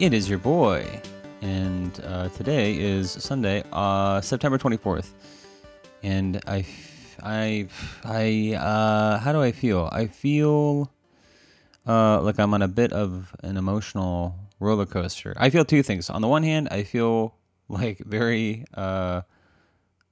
It is your boy, and uh, today is Sunday, uh, September twenty fourth, and I, I, uh, how do I feel? I feel uh, like I'm on a bit of an emotional roller coaster. I feel two things. On the one hand, I feel like very uh,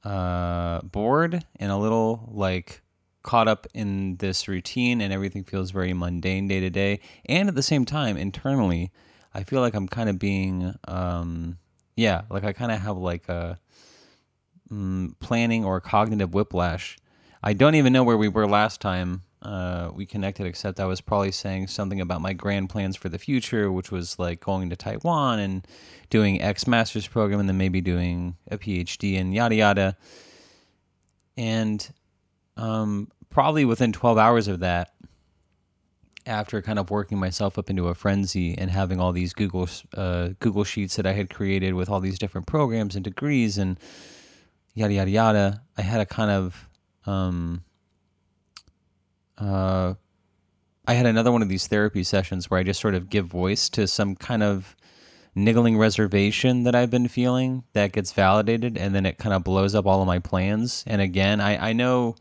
uh, bored and a little like caught up in this routine and everything feels very mundane day to day. And at the same time, internally, I feel like I'm kind of being, um, yeah, like I kind of have like a mm, planning or cognitive whiplash. I don't even know where we were last time uh, we connected, except I was probably saying something about my grand plans for the future, which was like going to Taiwan and doing X master's program and then maybe doing a PhD and yada yada. And um, probably within 12 hours of that, after kind of working myself up into a frenzy and having all these Google uh, Google sheets that I had created with all these different programs and degrees and yada yada yada, I had a kind of um, uh, I had another one of these therapy sessions where I just sort of give voice to some kind of niggling reservation that I've been feeling that gets validated and then it kind of blows up all of my plans. And again, I, I know,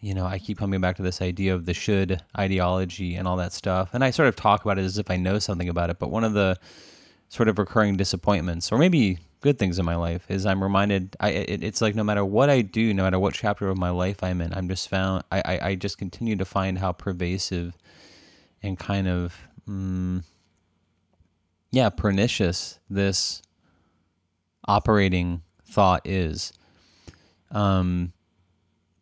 you know, I keep coming back to this idea of the should ideology and all that stuff. And I sort of talk about it as if I know something about it. But one of the sort of recurring disappointments, or maybe good things in my life, is I'm reminded. I it, it's like no matter what I do, no matter what chapter of my life I'm in, I'm just found. I I, I just continue to find how pervasive and kind of. Mm, yeah, pernicious this operating thought is. Um,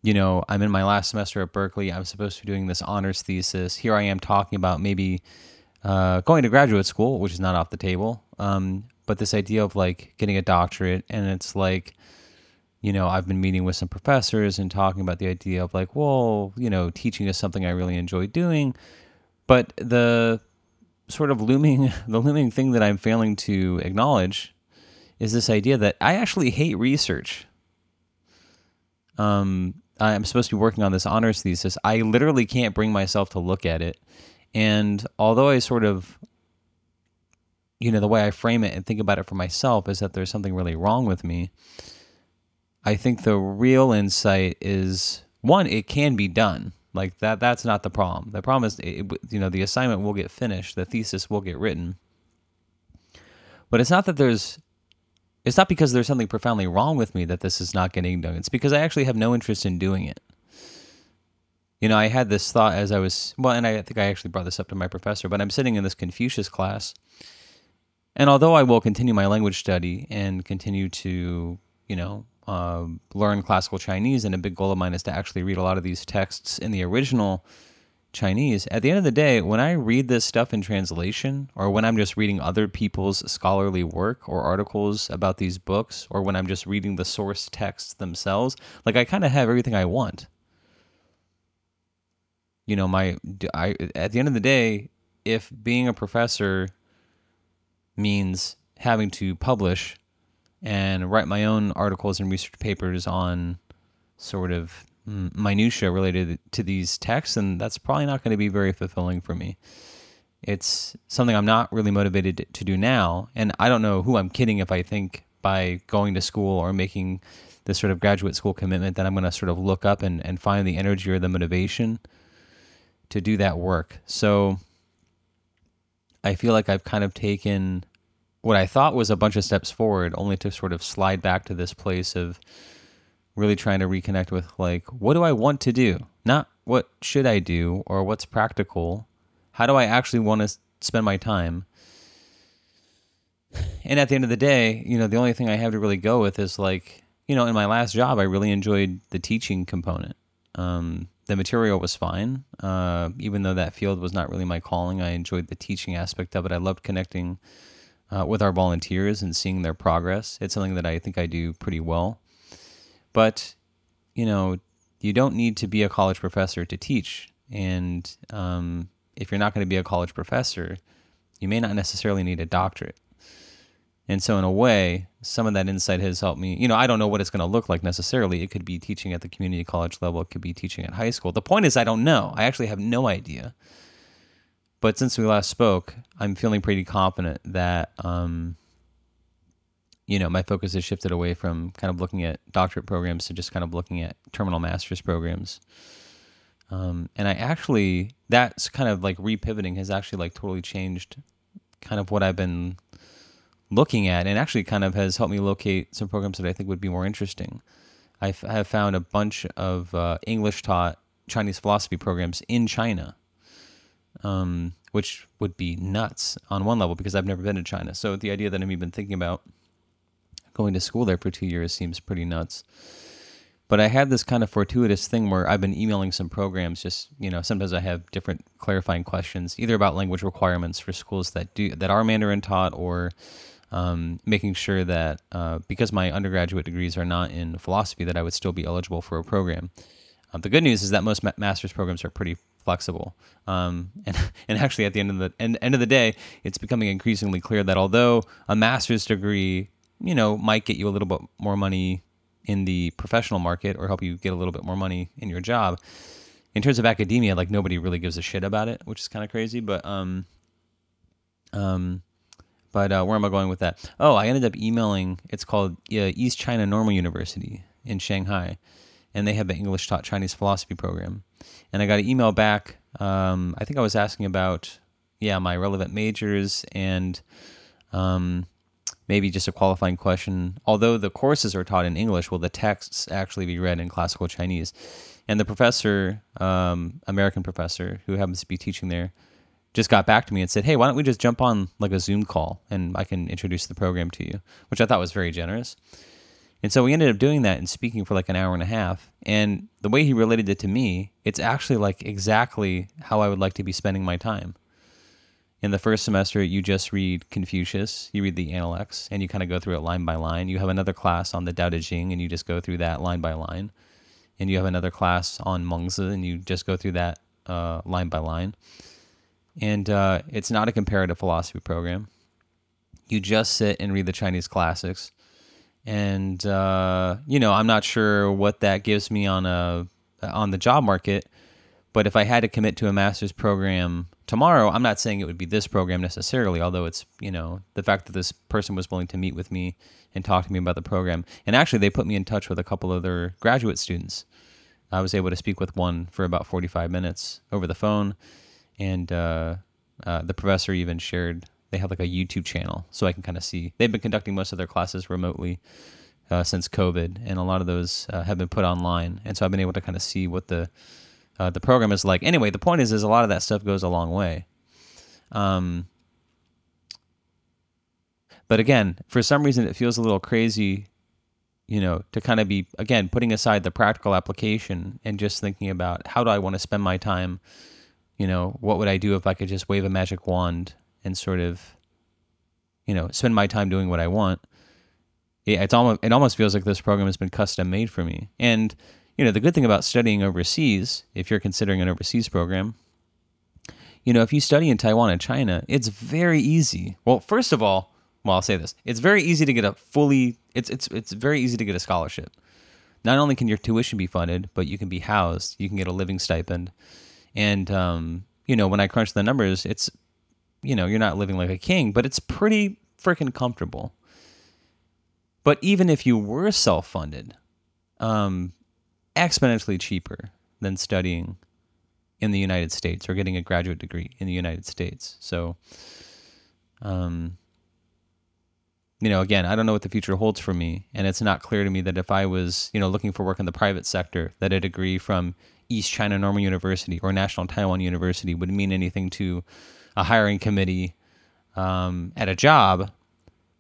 you know, I'm in my last semester at Berkeley. I'm supposed to be doing this honors thesis. Here I am talking about maybe uh, going to graduate school, which is not off the table. Um, but this idea of like getting a doctorate, and it's like, you know, I've been meeting with some professors and talking about the idea of like, well, you know, teaching is something I really enjoy doing. But the sort of looming the looming thing that I'm failing to acknowledge is this idea that I actually hate research. Um, I'm supposed to be working on this honors thesis. I literally can't bring myself to look at it. And although I sort of, you know, the way I frame it and think about it for myself is that there's something really wrong with me, I think the real insight is one, it can be done. Like that, that's not the problem. The problem is, it, you know, the assignment will get finished, the thesis will get written. But it's not that there's it's not because there's something profoundly wrong with me that this is not getting done. It's because I actually have no interest in doing it. You know, I had this thought as I was, well, and I think I actually brought this up to my professor, but I'm sitting in this Confucius class. And although I will continue my language study and continue to, you know, uh, learn classical Chinese, and a big goal of mine is to actually read a lot of these texts in the original Chinese, at the end of the day, when I read this stuff in translation, or when I'm just reading other people's scholarly work or articles about these books, or when I'm just reading the source texts themselves, like I kind of have everything I want. You know, my I at the end of the day, if being a professor means having to publish and write my own articles and research papers on sort of minutia related to these texts, and that's probably not going to be very fulfilling for me. It's something I'm not really motivated to do now, and I don't know who I'm kidding if I think by going to school or making this sort of graduate school commitment that I'm going to sort of look up and, and find the energy or the motivation to do that work. So I feel like I've kind of taken what I thought was a bunch of steps forward, only to sort of slide back to this place of really trying to reconnect with like what do I want to do? Not what should I do or what's practical. How do I actually want to spend my time? And at the end of the day, you know, the only thing I have to really go with is like, you know, in my last job, I really enjoyed the teaching component. Um, the material was fine, uh, even though that field was not really my calling. I enjoyed the teaching aspect of it. I loved connecting uh, with our volunteers and seeing their progress. It's something that I think I do pretty well. But, you know, you don't need to be a college professor to teach. And um, if you're not going to be a college professor, you may not necessarily need a doctorate. And so, in a way, some of that insight has helped me. You know, I don't know what it's going to look like necessarily. It could be teaching at the community college level, it could be teaching at high school. The point is, I don't know. I actually have no idea. but since we last spoke, I'm feeling pretty confident that um, you know my focus has shifted away from kind of looking at doctorate programs to just kind of looking at terminal master's programs. Um, and I actually that's kind of like repivoting has actually like totally changed kind of what I've been looking at, and actually kind of has helped me locate some programs that I think would be more interesting. I have found a bunch of uh, English taught Chinese philosophy programs in China, um, which would be nuts on one level because I've never been to China. So the idea that I'm even thinking about going to school there for two years seems pretty nuts. But I had this kind of fortuitous thing where I've been emailing some programs. Just you know, sometimes I have different clarifying questions, either about language requirements for schools that do that are Mandarin taught, or um, making sure that uh, because my undergraduate degrees are not in philosophy, that I would still be eligible for a program. Uh, the good news is that most ma- master's programs are pretty flexible, um, and and actually at the end of the end, end of the day, it's becoming increasingly clear that although a master's degree, you know, might get you a little bit more money in the professional market or help you get a little bit more money in your job. In terms of academia, like nobody really gives a shit about it, which is kind of crazy. But um, um, but uh, where am I going with that? Oh, I ended up emailing. It's called uh, East China Normal University in Shanghai, and they have an English taught Chinese philosophy program. And I got an email back. Um, I think I was asking about yeah my relevant majors and um, maybe just a qualifying question. Although the courses are taught in English, will the texts actually be read in classical Chinese? And the professor, um, American professor, who happens to be teaching there, just got back to me and said, "Hey, why don't we just jump on like a Zoom call and I can introduce the program to you," which I thought was very generous. And so we ended up doing that and speaking for like an hour and a half. And the way he related it to me, it's actually like exactly how I would like to be spending my time in the first semester, you just read Confucius, you read the Analects, and you kind of go through it line by line. You have another class on the Tao Te Ching, and you just go through that line by line. And you have another class on Mengzi, and you just go through that uh, line by line. And uh, it's not a comparative philosophy program. You just sit and read the Chinese classics. And, uh, you know, I'm not sure what that gives me on a on the job market, but if I had to commit to a master's program tomorrow, I'm not saying it would be this program necessarily, although it's, you know, the fact that this person was willing to meet with me and talk to me about the program. And actually, they put me in touch with a couple other graduate students. I was able to speak with one for about 45 minutes over the phone. And uh, uh, the professor even shared, they have like a YouTube channel so I can kind of see. They've been conducting most of their classes remotely. Uh, since COVID, and a lot of those uh, have been put online, and so I've been able to kind of see what the uh, the program is like. Anyway, the point is, is a lot of that stuff goes a long way. Um, but again, for some reason, it feels a little crazy, you know, to kind of be again putting aside the practical application and just thinking about how do I want to spend my time. You know, what would I do if I could just wave a magic wand and sort of, you know, spend my time doing what I want? Yeah, it's almost it almost feels like this program has been custom made for me. And you know, the good thing about studying overseas, if you're considering an overseas program, you know, if you study in Taiwan and China, it's very easy. Well, first of all, well, I'll say this: it's very easy to get a fully. It's it's it's very easy to get a scholarship. Not only can your tuition be funded, but you can be housed. You can get a living stipend, and um, you know, when I crunch the numbers, it's you know, you're not living like a king, but it's pretty freaking comfortable. But even if you were self-funded, um, exponentially cheaper than studying in the United States or getting a graduate degree in the United States. So, um, you know, again, I don't know what the future holds for me, and it's not clear to me that if I was, you know, looking for work in the private sector, that a degree from East China Normal University or National Taiwan University would mean anything to a hiring committee um, at a job.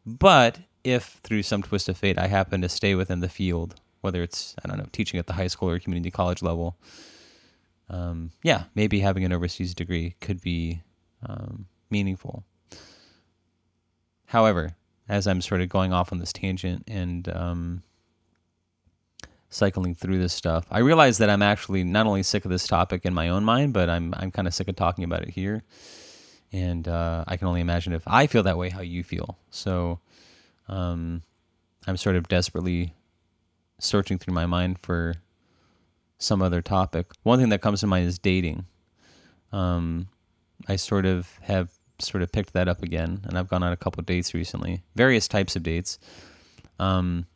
But if through some twist of fate I happen to stay within the field whether it's I don't know teaching at the high school or community college level. Um, yeah, maybe having an overseas degree could be um, meaningful. However, as I'm sort of going off on this tangent and um, cycling through this stuff, I realize that I'm actually not only sick of this topic in my own mind, but I'm I'm kind of sick of talking about it here. And uh, I can only imagine if I feel that way, how you feel. So um, I'm sort of desperately searching through my mind for some other topic. One thing that comes to mind is dating. Um, I sort of have sort of picked that up again, and I've gone on a couple dates recently, various types of dates. Um,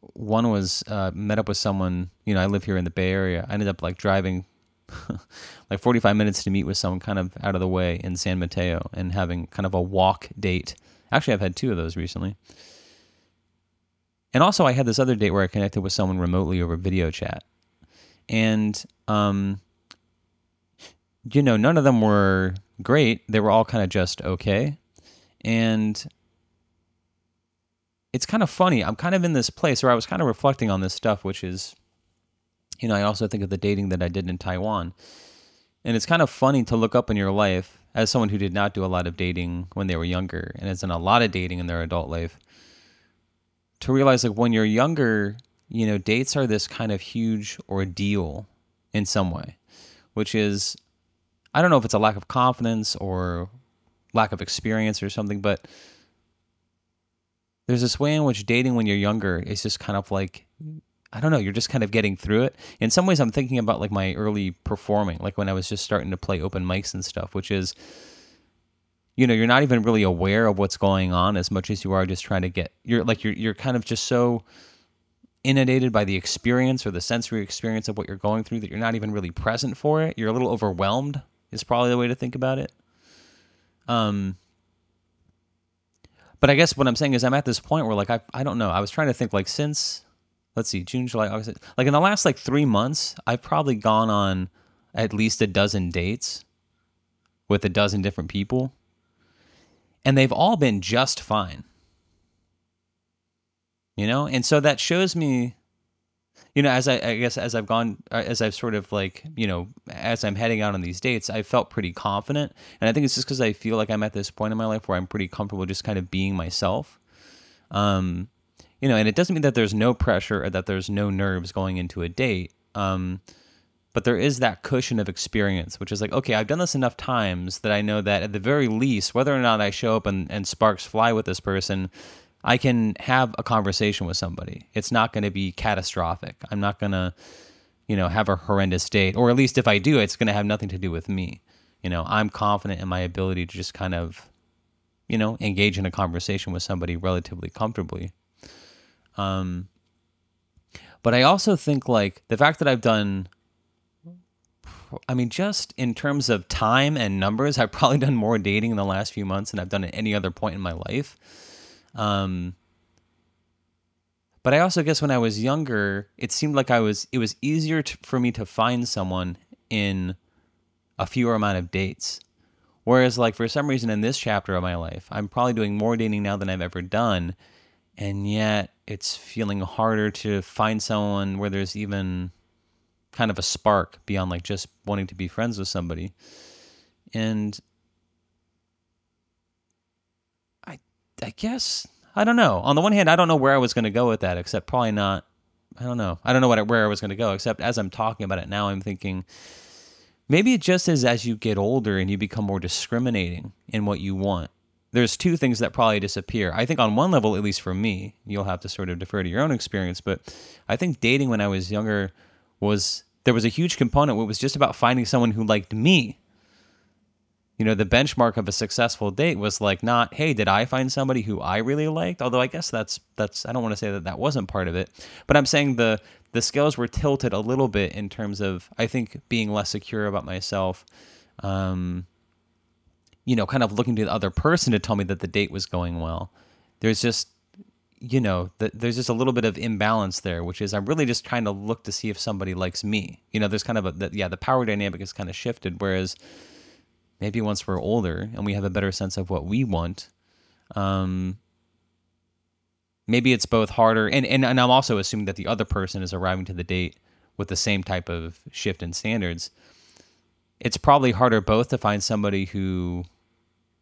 one was uh, met up with someone. You know, I live here in the Bay Area. I ended up like driving like 45 minutes to meet with someone kind of out of the way in San Mateo and having kind of a walk date. Actually, I've had two of those recently. And also, I had this other date where I connected with someone remotely over video chat. And, um, you know, none of them were great. They were all kind of just okay. And it's kind of funny. I'm kind of in this place where I was kind of reflecting on this stuff, which is, you know, I also think of the dating that I did in Taiwan. And it's kind of funny to look up in your life as someone who did not do a lot of dating when they were younger and has done a lot of dating in their adult life to realize like when you're younger, you know, dates are this kind of huge ordeal in some way, which is, I don't know if it's a lack of confidence or lack of experience or something, but there's this way in which dating when you're younger is just kind of like I don't know, you're just kind of getting through it. In some ways I'm thinking about like my early performing, like when I was just starting to play open mics and stuff, which is you know, you're not even really aware of what's going on as much as you are just trying to get you're like you're you're kind of just so inundated by the experience or the sensory experience of what you're going through that you're not even really present for it. You're a little overwhelmed is probably the way to think about it. Um but I guess what I'm saying is I'm at this point where like I I don't know. I was trying to think like since let's see, June, July, August. Like in the last like 3 months, I've probably gone on at least a dozen dates with a dozen different people. And they've all been just fine. You know? And so that shows me you know, as I, I guess as I've gone, uh, as I've sort of like, you know, as I'm heading out on these dates, I felt pretty confident, and I think it's just because I feel like I'm at this point in my life where I'm pretty comfortable just kind of being myself. Um, you know, and it doesn't mean that there's no pressure or that there's no nerves going into a date. Um, but there is that cushion of experience, which is like, okay, I've done this enough times that I know that at the very least, whether or not I show up and, and sparks fly with this person, I can have a conversation with somebody. It's not going to be catastrophic. I'm not going to, you know, have a horrendous date, or at least if I do, it's going to have nothing to do with me. You know, I'm confident in my ability to just kind of, you know, engage in a conversation with somebody relatively comfortably. Um, but I also think like the fact that I've done I mean, just in terms of time and numbers, I've probably done more dating in the last few months than I've done at any other point in my life. Um, but I also guess when I was younger, it seemed like I was it was easier to, for me to find someone in a fewer amount of dates. Whereas, like for some reason in this chapter of my life, I'm probably doing more dating now than I've ever done, and yet it's feeling harder to find someone where there's even kind of a spark beyond like just wanting to be friends with somebody. And I I guess I don't know. On the one hand, I don't know where I was going to go with that, except probably not. I don't know. I don't know what where I was going to go. Except as I'm talking about it now, I'm thinking maybe it just is as you get older and you become more discriminating in what you want. There's two things that probably disappear. I think on one level, at least for me, you'll have to sort of defer to your own experience. But I think dating when I was younger was there was a huge component it was just about finding someone who liked me. You know the benchmark of a successful date was like not hey did i find somebody who i really liked? Although i guess that's that's i don't want to say that that wasn't part of it but i'm saying the the scales were tilted a little bit in terms of i think being less secure about myself um you know kind of looking to the other person to tell me that the date was going well. There's just you know the, there's just a little bit of imbalance there which is i'm really just trying to look to see if somebody likes me you know there's kind of a the, yeah the power dynamic is kind of shifted whereas maybe once we're older and we have a better sense of what we want, um, maybe it's both harder. And, and, and I'm also assuming that the other person is arriving to the date with the same type of shift in standards. It's probably harder both to find somebody who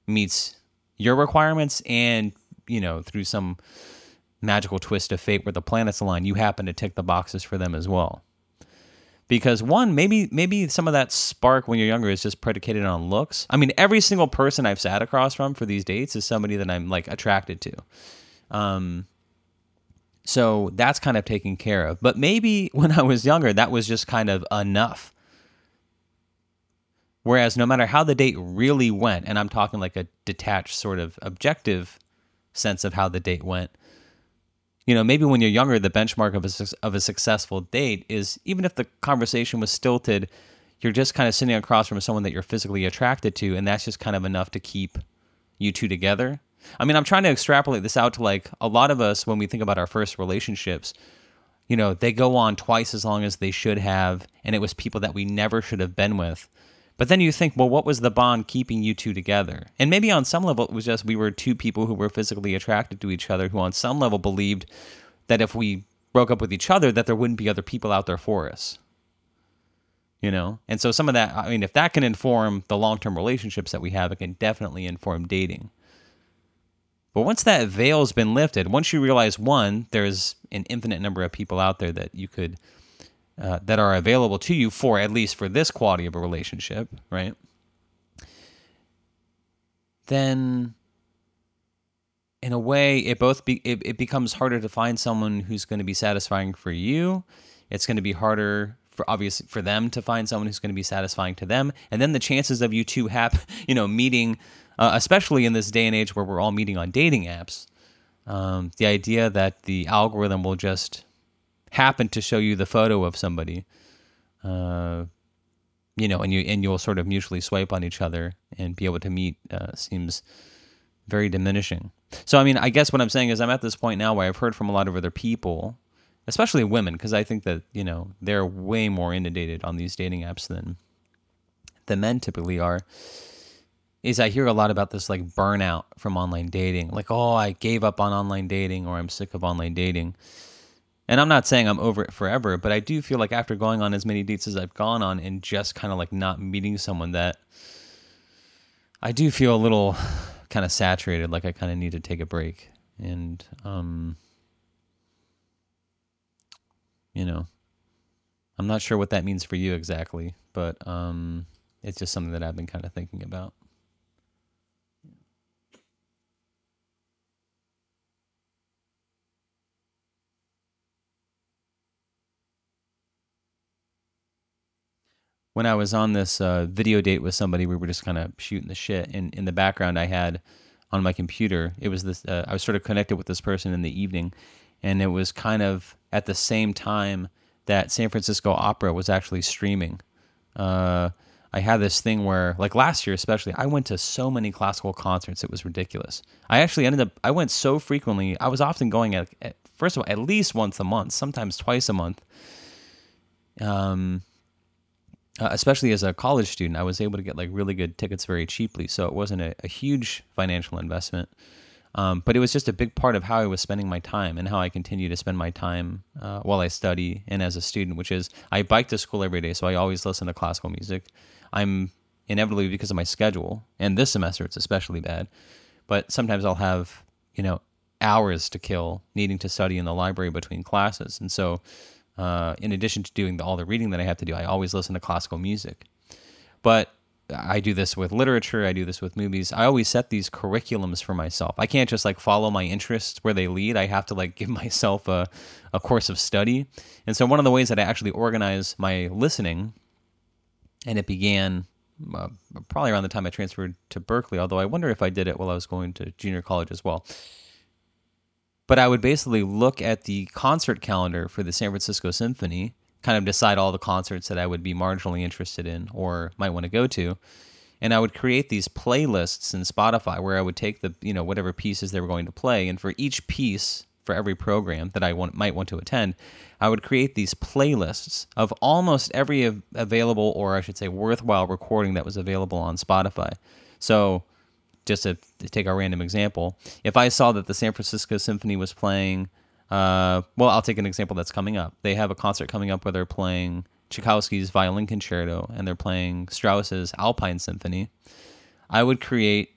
meets your requirements and, you know, through some magical twist of fate where the planets align, you happen to tick the boxes for them as well. Because one maybe maybe some of that spark when you're younger is just predicated on looks. I mean every single person i've sat across from for these dates is somebody that i'm like attracted to. Um so that's kind of taken care of. But maybe when i was younger that was just kind of enough. Whereas no matter how the date really went, and I'm talking like a detached sort of objective sense of how the date went, you know, maybe when you're younger, the benchmark of a, of a successful date is even if the conversation was stilted, you're just kind of sitting across from someone that you're physically attracted to, and that's just kind of enough to keep you two together. I mean, I'm trying to extrapolate this out to like a lot of us when we think about our first relationships, you know, they go on twice as long as they should have, and it was people that we never should have been with. But then you think, well, what was the bond keeping you two together? And maybe on some level, it was just we were two people who were physically attracted to each other, who on some level believed that if we broke up with each other, that there wouldn't be other people out there for us. You know? And so some of that, I mean, if that can inform the long term relationships that we have, it can definitely inform dating. But once that veil's been lifted, once you realize one, there's an infinite number of people out there that you could uh, that are available to you for at least for this quality of a relationship, right? Then, in a way, it both be, it, it becomes harder to find someone who's going to be satisfying for you. It's going to be harder for obvious for them to find someone who's going to be satisfying to them, and then the chances of you two have you know meeting, uh, especially in this day and age where we're all meeting on dating apps. Um, the idea that the algorithm will just happen to show you the photo of somebody, uh, you know, and you and you'll sort of mutually swipe on each other and be able to meet uh, seems very diminishing. So I mean, I guess what I'm saying is I'm at this point now where I've heard from a lot of other people, especially women, because I think that you know they're way more inundated on these dating apps than the men typically are. Is I hear a lot about this like burnout from online dating, like oh I gave up on online dating or I'm sick of online dating. And I'm not saying I'm over it forever, but I do feel like after going on as many dates as I've gone on and just kind of like not meeting someone that I do feel a little kind of saturated, like I kind of need to take a break. And, um, you know, I'm not sure what that means for you exactly, but um, it's just something that I've been kind of thinking about. When I was on this uh, video date with somebody, we were just kind of shooting the shit. And in the background, I had on my computer, it was this. Uh, I was sort of connected with this person in the evening, and it was kind of at the same time that San Francisco Opera was actually streaming. Uh, I had this thing where, like last year especially, I went to so many classical concerts, it was ridiculous. I actually ended up, I went so frequently. I was often going at, at first of all, at least once a month, sometimes twice a month. Um, uh, especially as a college student, I was able to get like really good tickets very cheaply. So it wasn't a, a huge financial investment, um, but it was just a big part of how I was spending my time and how I continue to spend my time uh, while I study and as a student. Which is I bike to school every day, so I always listen to classical music. I'm inevitably because of my schedule, and this semester it's especially bad. But sometimes I'll have you know hours to kill needing to study in the library between classes, and so uh, in addition to doing the, all the reading that I have to do, I always listen to classical music. But I do this with literature, I do this with movies. I always set these curriculums for myself. I can't just like follow my interests where they lead. I have to like give myself a, a course of study. And so one of the ways that I actually organize my listening, and it began uh, probably around the time I transferred to Berkeley, although I wonder if I did it while I was going to junior college as well but I would basically look at the concert calendar for the San Francisco Symphony, kind of decide all the concerts that I would be marginally interested in or might want to go to. And I would create these playlists in Spotify where I would take the, you know, whatever pieces they were going to play. And for each piece, for every program that I want, might want to attend, I would create these playlists of almost every available, or I should say, worthwhile recording that was available on Spotify. So just to, take a random example, if I saw that the San Francisco Symphony was playing, uh, well, I'll take an example that's coming up. They have a concert coming up where they're playing Tchaikovsky's Violin Concerto and they're playing Strauss's Alpine Symphony. I would create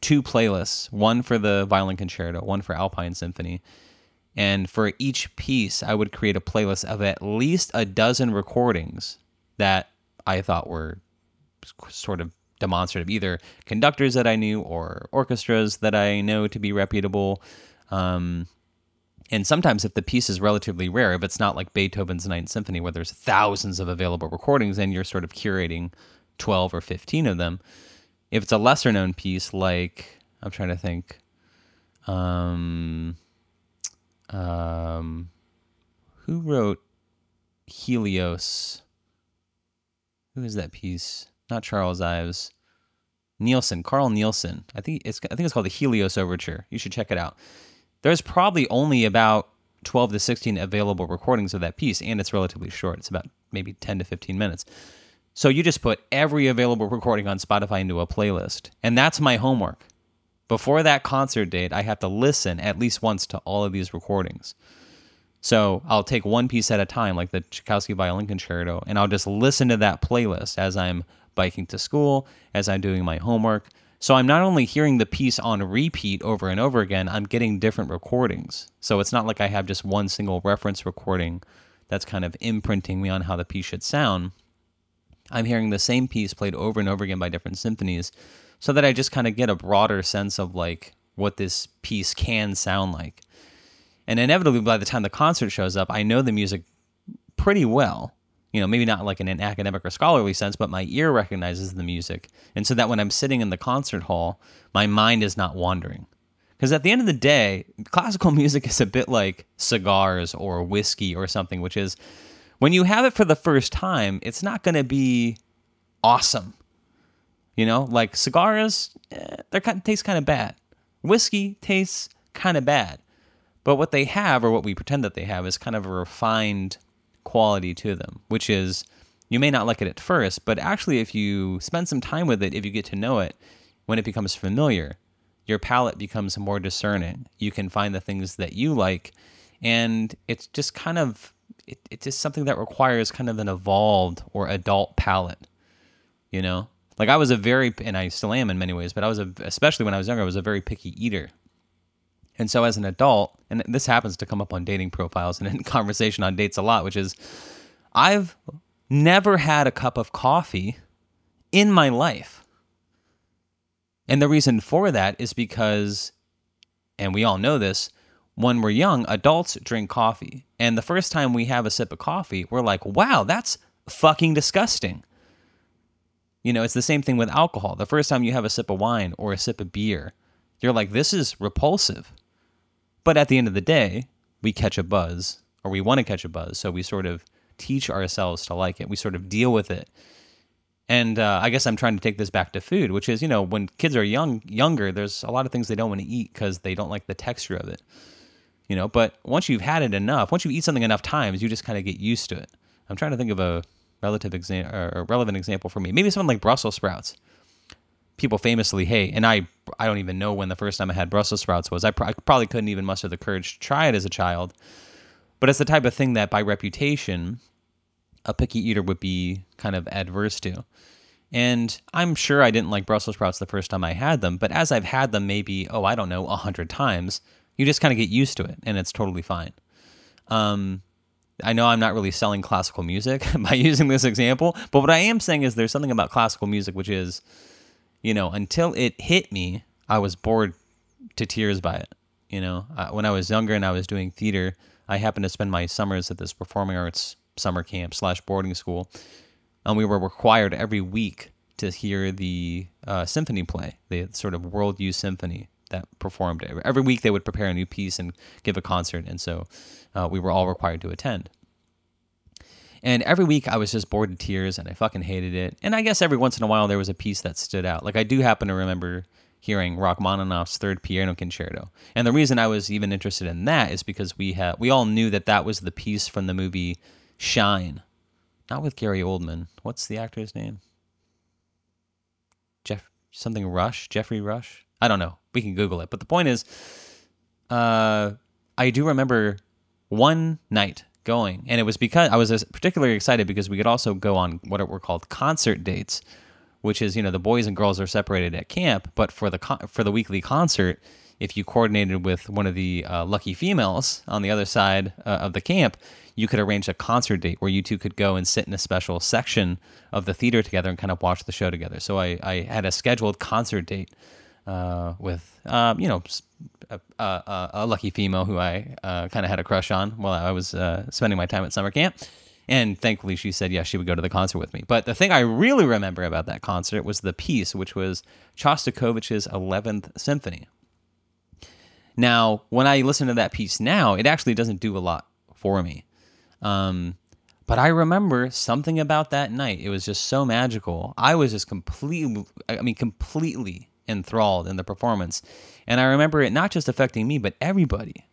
two playlists, one for the Violin Concerto, one for Alpine Symphony. And for each piece, I would create a playlist of at least a dozen recordings that I thought were sort of demonstrative, either conductors that I knew or orchestras that I know to be reputable. Um, and sometimes, if the piece is relatively rare, if it's not like Beethoven's Ninth Symphony where there's thousands of available recordings and you're sort of curating 12 or 15 of them. If it's a lesser known piece, like I'm trying to think, um, um, who wrote Helios? Who is that piece? Not Charles Ives. Nielsen, Carl Nielsen. I think it's I think it's called the Helios Overture. You should check it out. There's probably only about 12 to 16 available recordings of that piece, and it's relatively short. It's about maybe 10 to 15 minutes. So you just put every available recording on Spotify into a playlist, and that's my homework. Before that concert date, I have to listen at least once to all of these recordings. So I'll take one piece at a time, like the Tchaikovsky Violin Concerto, and I'll just listen to that playlist as I'm biking to school, as I'm doing my homework. So I'm not only hearing the piece on repeat over and over again, I'm getting different recordings. So it's not like I have just one single reference recording that's kind of imprinting me on how the piece should sound. I'm hearing the same piece played over and over again by different symphonies so that I just kind of get a broader sense of like what this piece can sound like. And inevitably by the time the concert shows up, I know the music pretty well you know, maybe not like in an academic or scholarly sense, but my ear recognizes the music. And so that when I'm sitting in the concert hall, my mind is not wandering. Because at the end of the day, classical music is a bit like cigars or whiskey or something, which is when you have it for the first time, it's not going to be awesome. You know, like cigars, eh, they taste kind of bad. Whiskey tastes kind of bad. But what they have, or what we pretend that they have, is kind of a refined quality to them, which is you may not like it at first, but actually, if you spend some time with it, if you get to know it, when it becomes familiar, your palate becomes more discerning. You can find the things that you like, and it's just kind of it, it's just something that requires kind of an evolved or adult palate, you know. Like I was a very, and I still am in many ways, but I was a, especially when I was younger, I was a very picky eater. And so as an adult, and this happens to come up on dating profiles and in conversation on dates a lot, which is I've never had a cup of coffee in my life. And the reason for that is because, and we all know this, when we're young, adults drink coffee. And the first time we have a sip of coffee, we're like, wow, that's fucking disgusting. You know, it's the same thing with alcohol. The first time you have a sip of wine or a sip of beer, you're like, this is repulsive. But at the end of the day, we catch a buzz or we want to catch a buzz. So we sort of teach ourselves to like it. We sort of deal with it. And uh, I guess I'm trying to take this back to food, which is, you know, when kids are young, younger, there's a lot of things they don't want to eat because they don't like the texture of it. You know, but once you've had it enough, once you eat something enough times, you just kind of get used to it. I'm trying to think of a relative example or relevant example for me. Maybe something like Brussels sprouts people famously hate. And I I don't even know when the first time I had Brussels sprouts was. I, pr- I probably couldn't even muster the courage to try it as a child. But it's the type of thing that by reputation, a picky eater would be kind of adverse to. And I'm sure I didn't like Brussels sprouts the first time I had them, but as I've had them maybe, oh, I don't know, a hundred times, you just kind of get used to it and it's totally fine. Um, I know I'm not really selling classical music by using this example, but what I am saying is there's something about classical music which is you know, until it hit me, I was bored to tears by it. You know, uh, when I was younger and I was doing theater, I happened to spend my summers at this performing arts summer camp slash boarding school, and we were required every week to hear the uh, symphony play, the sort of World Youth Symphony that performed every week. They would prepare a new piece and give a concert, and so uh, we were all required to attend. And every week I was just bored to tears and I fucking hated it. And I guess every once in a while there was a piece that stood out. Like I do happen to remember hearing Rachmaninoff's third piano concerto. And the reason I was even interested in that is because we had we all knew that that was the piece from the movie Shine. Not with Gary Oldman. What's the actor's name? Jeff something Rush, Geoffrey Rush. I don't know. We can Google it. But the point is, uh, I do remember one night going. And it was because I was particularly excited because we could also go on what were called concert dates, which is you know the boys and girls are separated at camp, but for the con- for the weekly concert, if you coordinated with one of the uh, lucky females on the other side uh, of the camp, you could arrange a concert date where you two could go and sit in a special section of the theater together and kind of watch the show together. So I, I had a scheduled concert date uh, with um, you know a, a, a, lucky female who I uh, kind of had a crush on while I was uh, spending my time at summer camp, And thankfully, she said, yes, she would go to the concert with me. But the thing I really remember about that concert was the piece, which was Shostakovich's 11th Symphony. Now, when I listen to that piece now, it actually doesn't do a lot for me. Um, but I remember something about that night. It was just so magical. I was just completely, I mean, completely enthralled in the performance. And I remember it not just affecting me, but everybody.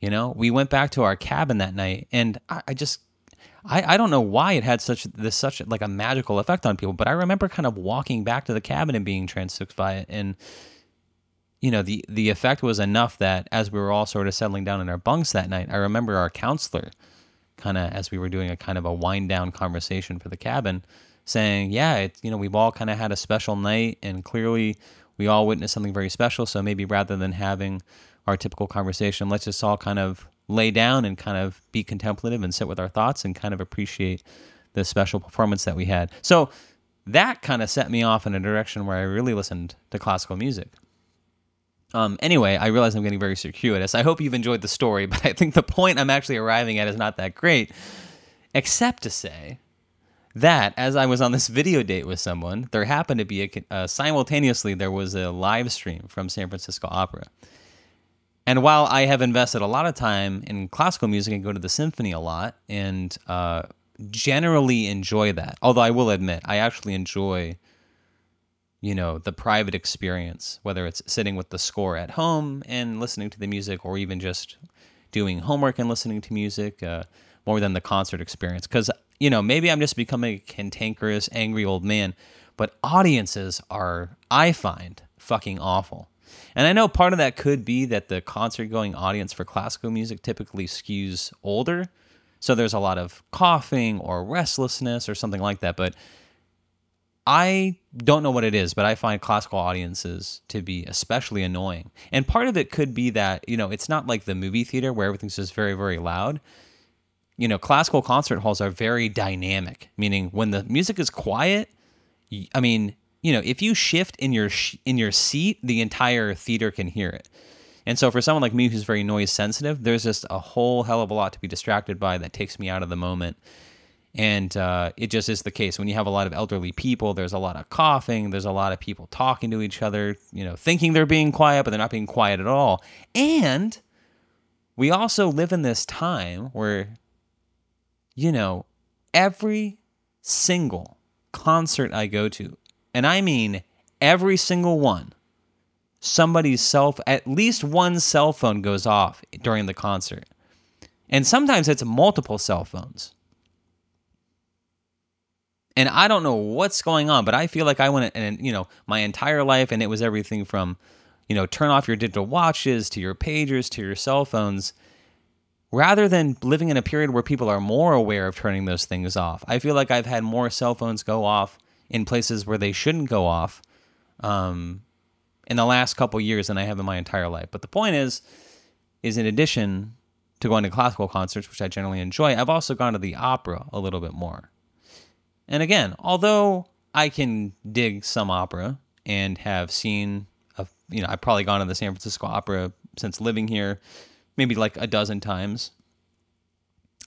You know, we went back to our cabin that night, and I, I just, I, I don't know why it had such this such like a magical effect on people, but I remember kind of walking back to the cabin and being transfixed by it, and you know, the the effect was enough that as we were all sort of settling down in our bunks that night, I remember our counselor, kind of as we were doing a kind of a wind down conversation for the cabin, saying, "Yeah, it's you know, we've all kind of had a special night, and clearly." We all witnessed something very special. So maybe rather than having our typical conversation. Let's just all kind of lay down and kind of be contemplative and sit with our thoughts and kind of appreciate the special performance that we had. So that kind of set me off in a direction where I really listened to classical music. Um, anyway, I realize I'm getting very circuitous. I hope you've enjoyed the story, but I think the point I'm actually arriving at is not that great, except to say that as I was on this video date with someone, there happened to be a uh, simultaneously there was a live stream from San Francisco Opera. And while I have invested a lot of time in classical music and go to the symphony a lot and uh, generally enjoy that, although I will admit I actually enjoy, you know, the private experience, whether it's sitting with the score at home and listening to the music, or even just doing homework and listening to music, uh, more than the concert experience. Because you know, maybe I'm just becoming a cantankerous, angry old man, but audiences are, I find, fucking awful. And I know part of that could be that the concert going audience for classical music typically skews older. So there's a lot of coughing or restlessness or something like that. But I don't know what it is, but I find classical audiences to be especially annoying. And part of it could be that, you know, it's not like the movie theater where everything's just very, very loud. You know, classical concert halls are very dynamic, meaning when the music is quiet, I mean, you know, if you shift in your sh- in your seat, the entire theater can hear it. And so for someone like me who's very noise sensitive, there's just a whole hell of a lot to be distracted by that takes me out of the moment. And uh, it just is the case when you have a lot of elderly people. There's a lot of coughing. There's a lot of people talking to each other. You know, thinking they're being quiet, but they're not being quiet at all. And we also live in this time where, you know, every single concert I go to, and I mean every single one, somebody's cell at least one cell phone goes off during the concert. And sometimes it's multiple cell phones. And I don't know what's going on, but I feel like I went and you know, my entire life and it was everything from, you know, turn off your digital watches to your pagers to your cell phones rather than living in a period where people are more aware of turning those things off. I feel like I've had more cell phones go off in places where they shouldn't go off um, in the last couple years than I have in my entire life. But the point is, is in addition to going to classical concerts, which I generally enjoy, I've also gone to the opera a little bit more. And again, although I can dig some opera and have seen, a, you know, I've probably gone to the San Francisco Opera since living here, maybe like a dozen times.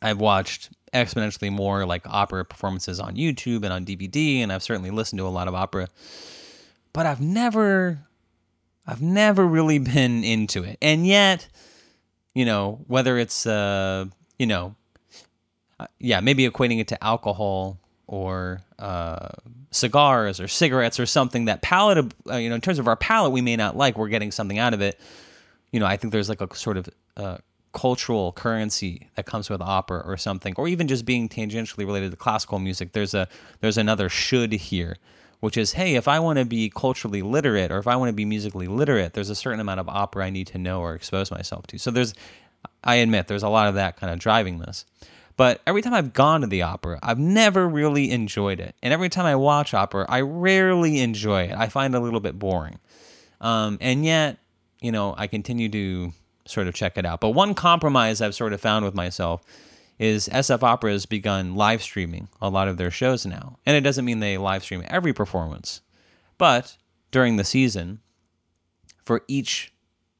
I've watched exponentially more like opera performances on YouTube and on DVD, and I've certainly listened to a lot of opera. But I've never, I've never really been into it. And yet, you know, whether it's, uh, you know, uh, yeah, maybe equating it to alcohol or uh, cigars or cigarettes or something that palate, uh, you know, in terms of our palate, we may not like. We're getting something out of it. You know, I think there's like a sort of uh, cultural currency that comes with opera or something, or even just being tangentially related to classical music, there's a there's another should here, which is hey, if I want to be culturally literate or if I want to be musically literate, there's a certain amount of opera I need to know or expose myself to. So there's, I admit, there's a lot of that kind of driving this. But every time I've gone to the opera, I've never really enjoyed it. And every time I watch opera, I rarely enjoy it. I find it a little bit boring. Um, and yet, you know, I continue to sort of check it out. But one compromise I've sort of found with myself is SF Opera has begun live streaming a lot of their shows now. And it doesn't mean they live stream every performance, but during the season, for each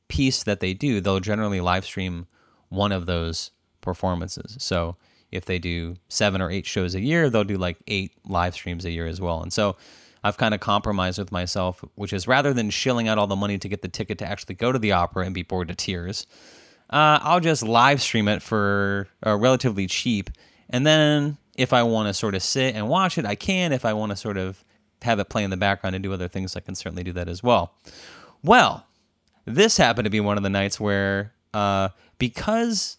piece that they do, they'll generally live stream one of those performances. So if they do seven or eight shows a year, they'll do like eight live streams a year as well. And so I've kind of compromised with myself, which is rather than shilling out all the money to get the ticket to actually go to the opera and be bored to tears, uh, I'll just live stream it for uh, relatively cheap. And then if I want to sort of sit and watch it, I can. If I want to sort of have it play in the background and do other things, I can certainly do that as well. Well, this happened to be one of the nights where, uh, because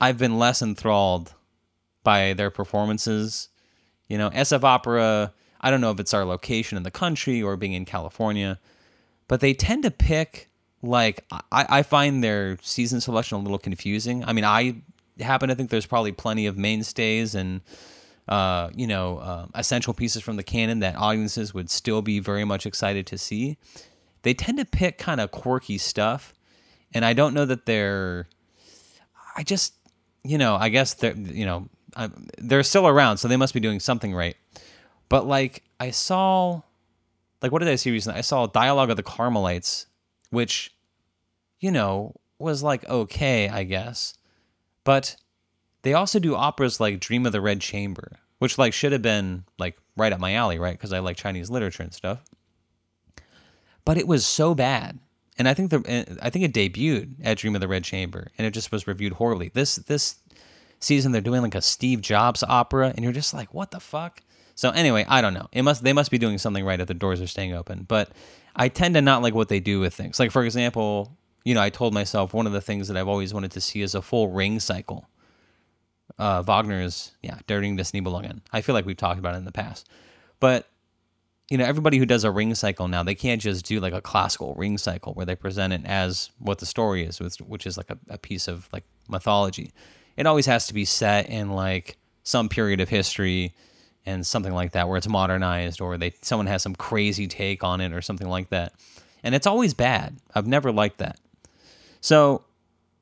I've been less enthralled by their performances, you know, SF Opera, I don't know if it's our location in the country or being in California, but they tend to pick like I, I find their season selection a little confusing. I mean, I happen to think there's probably plenty of mainstays and uh, you know uh, essential pieces from the canon that audiences would still be very much excited to see. They tend to pick kind of quirky stuff, and I don't know that they're. I just, you know, I guess they're, you know, I, they're still around, so they must be doing something right. But like, I saw, like, what did I see recently? I saw Dialogue of the Carmelites which, you know, was like okay, I guess. But they also do operas like Dream of the Red Chamber, which like should have been like right up my alley, right? Because I like Chinese literature and stuff. But it was so bad, and I think the eh, I think it debuted at Dream of the Red Chamber, and it just was reviewed horribly. This this season they're doing like a Steve Jobs opera, and you're just like, what the fuck? So anyway, I don't know. It must they must be doing something right if the doors are staying open. But I tend to not like what they do with things. Like for example, you know, I told myself one of the things that I've always wanted to see is a full ring cycle. Uh, Wagner's, yeah, Der Ring des Nibelungen. I feel like we've talked about it in the past, but you know, everybody who does a ring cycle now, they can't just do like a classical ring cycle where they present it as what the story is, which is like a, a piece of like mythology. It always has to be set in like some period of history and something like that where it's modernized or they someone has some crazy take on it or something like that. And it's always bad. I've never liked that. So,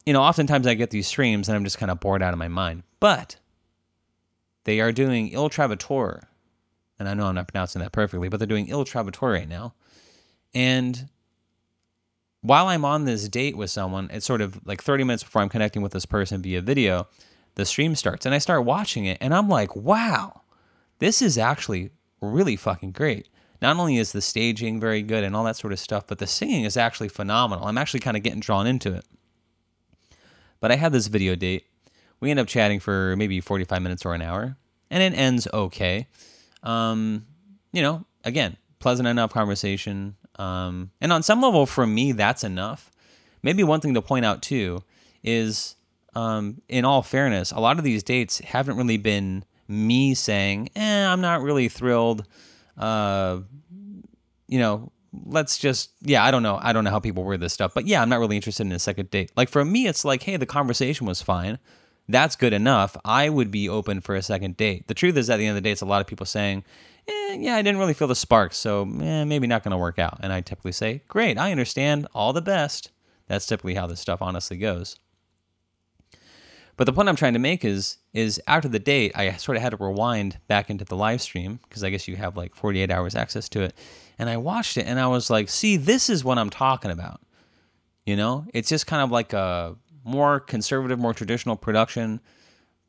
you know, oftentimes I get these streams and I'm just kind of bored out of my mind. But they are doing Il Trovatore. And I know I'm not pronouncing that perfectly, but they're doing Il Trovatore right now. And while I'm on this date with someone, it's sort of like 30 minutes before I'm connecting with this person via video, the stream starts and I start watching it and I'm like, wow, this is actually really fucking great. Not only is the staging very good and all that sort of stuff, but the singing is actually phenomenal. I'm actually kind of getting drawn into it. But I had this video date. We end up chatting for maybe 45 minutes or an hour, and it ends okay. Um, you know, again, pleasant enough conversation. Um, and on some level, for me, that's enough. Maybe one thing to point out too is, um, in all fairness, a lot of these dates haven't really been me saying, eh, I'm not really thrilled. Uh, you know, let's just, yeah, I don't know. I don't know how people word this stuff, but yeah, I'm not really interested in a second date. Like for me, it's like, hey, the conversation was fine. That's good enough. I would be open for a second date. The truth is, at the end of the day, it's a lot of people saying, eh, yeah, I didn't really feel the spark, so eh, maybe not going to work out. And I typically say, great, I understand. All the best. That's typically how this stuff honestly goes. But the point I'm trying to make is is after the date, I sort of had to rewind back into the live stream because I guess you have like 48 hours access to it. And I watched it and I was like, see, this is what I'm talking about. You know, it's just kind of like a more conservative, more traditional production,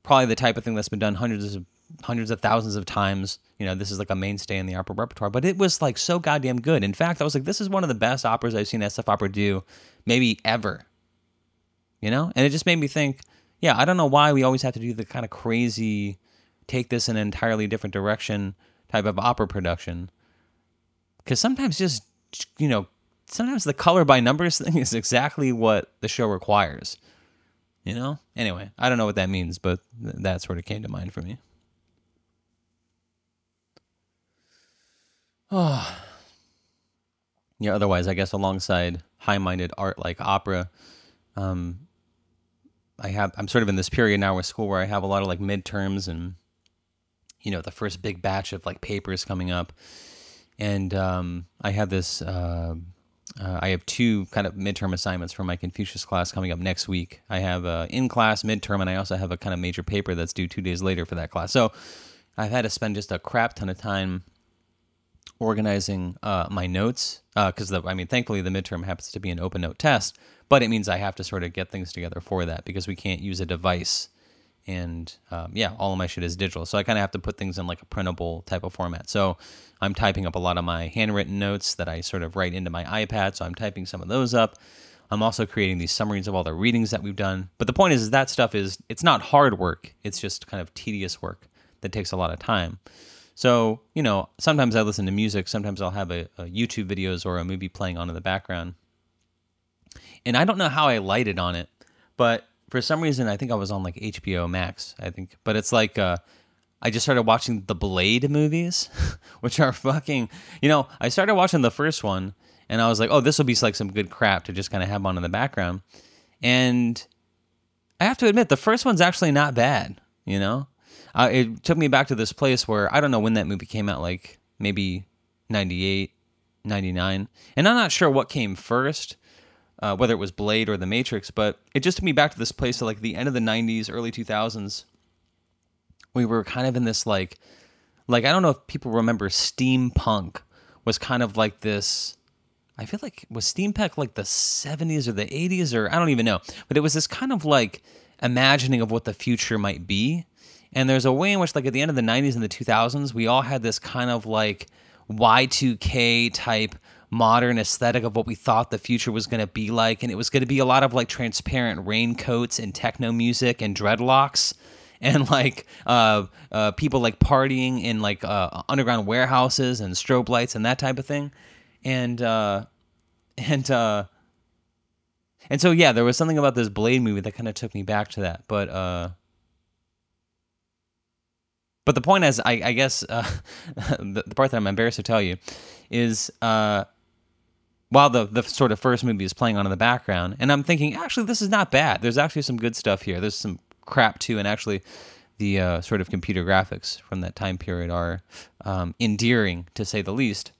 probably the type of thing that's been done hundreds of hundreds of thousands of times. You know, this is like a mainstay in the opera repertoire, but it was like so goddamn good. In fact, I was like, this is one of the best operas I've seen SF Opera do, maybe ever. You know, and it just made me think yeah, I don't know why we always have to do the kind of crazy, take this in an entirely different direction type of opera production. Because sometimes just, you know, sometimes the color by numbers thing is exactly what the show requires. You know? Anyway, I don't know what that means, but th- that sort of came to mind for me. Oh. Yeah, otherwise, I guess alongside high minded art like opera, um, I have I'm sort of in this period now with school where I have a lot of like midterms and you know the first big batch of like papers coming up, and um, I have this. Uh, uh, I have two kind of midterm assignments for my Confucius class coming up next week. I have a in class midterm, and I also have a kind of major paper that's due two days later for that class. So I've had to spend just a crap ton of time organizing uh, my notes because uh, I mean, thankfully the midterm happens to be an open note test, but it means I have to sort of get things together for that because we can't use a device and um, yeah, all of my shit is digital. So I kind of have to put things in like a printable type of format. So I'm typing up a lot of my handwritten notes that I sort of write into my iPad. So I'm typing some of those up. I'm also creating these summaries of all the readings that we've done. But the point is, is that stuff is it's not hard work. It's just kind of tedious work that takes a lot of time. So, you know, sometimes I listen to music, sometimes I'll have a, a YouTube videos or a movie playing on in the background. And I don't know how I lighted on it, but for some reason I think I was on like HBO Max, I think. But it's like uh I just started watching the Blade movies, which are fucking, you know, I started watching the first one and I was like, "Oh, this will be like some good crap to just kind of have on in the background." And I have to admit the first one's actually not bad, you know? Uh, it took me back to this place where I don't know when that movie came out, like maybe 98, 99. And I'm not sure what came first, uh, whether it was Blade or The Matrix, but it just took me back to this place of like the end of the 90s, early 2000s. We were kind of in this like, like, I don't know if people remember steampunk was kind of like this. I feel like was steampunk like the 70s or the 80s or I don't even know, but it was this kind of like imagining of what the future might be and there's a way in which, like at the end of the 90s and the 2000s, we all had this kind of like Y2K type modern aesthetic of what we thought the future was going to be like. And it was going to be a lot of like transparent raincoats and techno music and dreadlocks and like uh, uh, people like partying in like uh, underground warehouses and strobe lights and that type of thing. And, uh, and, uh, and so, yeah, there was something about this Blade movie that kind of took me back to that. But, uh, but the point is, I, I guess uh, the, the, part that I'm embarrassed to tell you is uh, while the, the sort of first movie is playing on in the background, and I'm thinking, actually, this is not bad. There's actually some good stuff here. There's some crap too, and actually, the uh, sort of computer graphics from that time period are um, endearing to say the least.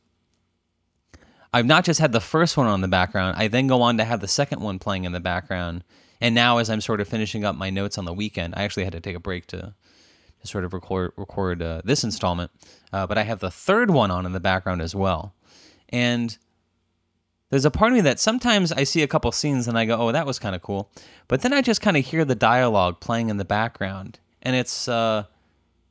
I've not just had the first one on the background, I then go on to have the second one playing in the background. And now, as I'm sort of finishing up my notes on the weekend, I actually had to take a break to to sort of record record uh, this installment, uh, but I have the third one on in the background as well. And there's a part of me that sometimes I see a couple scenes and I go, "Oh, that was kind of cool," but then I just kind of hear the dialogue playing in the background, and it's uh,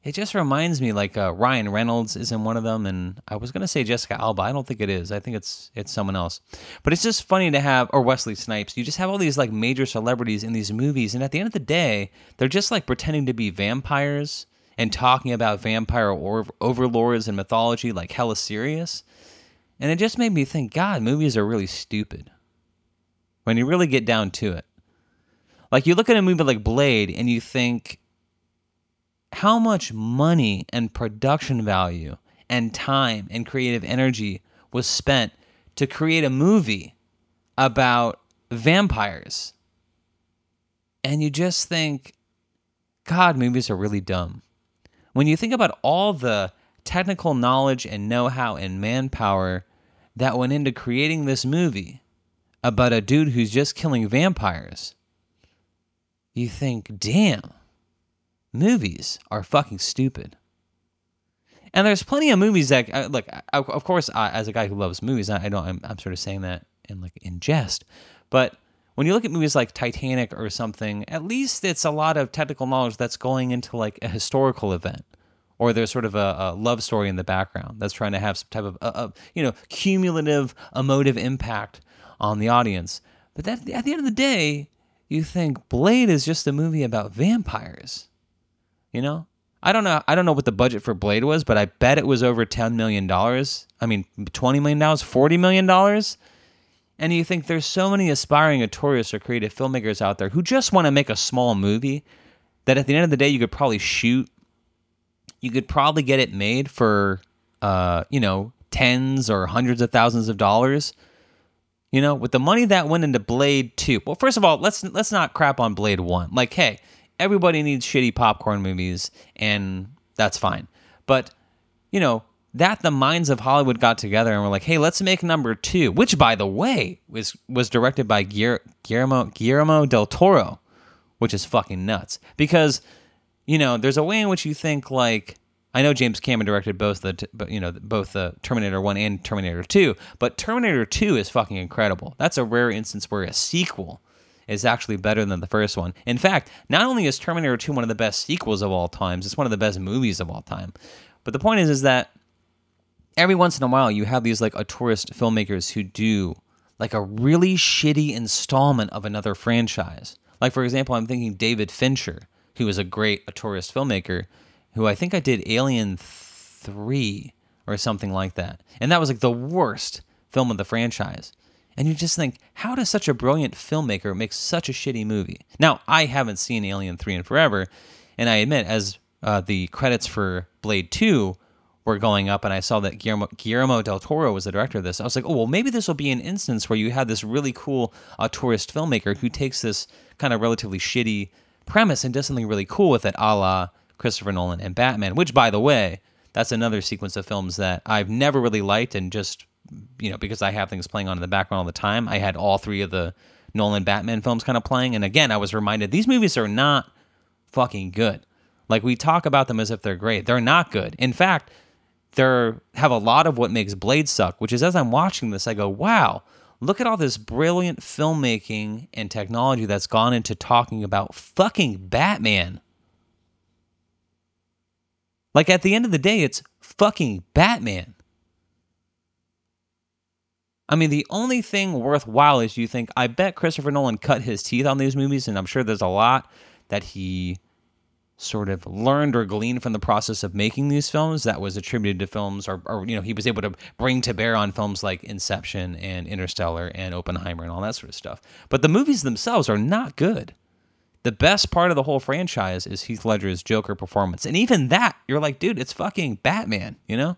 it just reminds me like uh, Ryan Reynolds is in one of them, and I was gonna say Jessica Alba. I don't think it is. I think it's it's someone else. But it's just funny to have or Wesley Snipes. You just have all these like major celebrities in these movies, and at the end of the day, they're just like pretending to be vampires and talking about vampire or- overlords and mythology like hella serious. And it just made me think, God, movies are really stupid when you really get down to it. Like you look at a movie like Blade and you think how much money and production value and time and creative energy was spent to create a movie about vampires. And you just think, God, movies are really dumb. When you think about all the technical knowledge and know how and manpower that went into creating this movie about a dude who's just killing vampires, you think, damn, movies are fucking stupid. And there's plenty of movies that uh, look. Of course, I, as a guy who loves movies, I, I don't. I'm, I'm sort of saying that in like in jest, but when you look at movies like Titanic or something, at least it's a lot of technical knowledge that's going into like a historical event, or there's sort of a, a love story in the background that's trying to have some type of, uh, you know, cumulative emotive impact on the audience. But that, at the end of the day, you think Blade is just a movie about vampires. You know, I don't know. I don't know what the budget for Blade was, but I bet it was over ten million dollars. I mean, twenty million dollars, forty million dollars. And you think there's so many aspiring notorious or creative filmmakers out there who just want to make a small movie that at the end of the day you could probably shoot. You could probably get it made for, uh, you know, tens or hundreds of thousands of dollars. You know, with the money that went into Blade 2. Well, first of all, let's let's not crap on Blade 1. Like, hey, everybody needs shitty popcorn movies, and that's fine. But, you know, that the minds of Hollywood got together and were like, hey, let's make number two, which, by the way, was, was directed by Guillermo, Guillermo del Toro, which is fucking nuts. Because, you know, there's a way in which you think, like, I know James Cameron directed both the, you know, both the Terminator One and Terminator Two, but Terminator Two is fucking incredible. That's a rare instance where a sequel is actually better than the first one. In fact, not only is Terminator 2 one of the best sequels of all times, it's one of the best movies of all time. But the point is, is that every once in a while you have these like auteurist filmmakers who do like a really shitty installment of another franchise. Like for example, I'm thinking David Fincher, who is a great auteurist filmmaker, who I think I did Alien 3 or something like that. And that was like the worst film of the franchise. And you just think, how does such a brilliant filmmaker make such a shitty movie? Now, I haven't seen Alien 3 in forever, and I admit, as uh, the credits for Blade 2 were going up, and I saw that Guillermo, Guillermo del Toro was the director of this, I was like, oh, well, maybe this will be an instance where you have this really cool auteurist filmmaker who takes this kind of relatively shitty premise and does something really cool with it, a la Christopher Nolan and Batman, which, by the way, that's another sequence of films that I've never really liked and just you know, because I have things playing on in the background all the time, I had all three of the Nolan Batman films kind of playing. And again, I was reminded these movies are not fucking good. Like we talk about them as if they're great. They're not good. In fact, they're have a lot of what makes Blade suck, which is as I'm watching this, I go, wow, look at all this brilliant filmmaking and technology that's gone into talking about fucking Batman. Like at the end of the day, it's fucking Batman. I mean, the only thing worthwhile is you think, I bet Christopher Nolan cut his teeth on these movies, and I'm sure there's a lot that he sort of learned or gleaned from the process of making these films that was attributed to films or, or you know he was able to bring to bear on films like inception and interstellar and oppenheimer and all that sort of stuff. But the movies themselves are not good. The best part of the whole franchise is heath ledger's joker performance. And even that you're like dude it's fucking batman you know?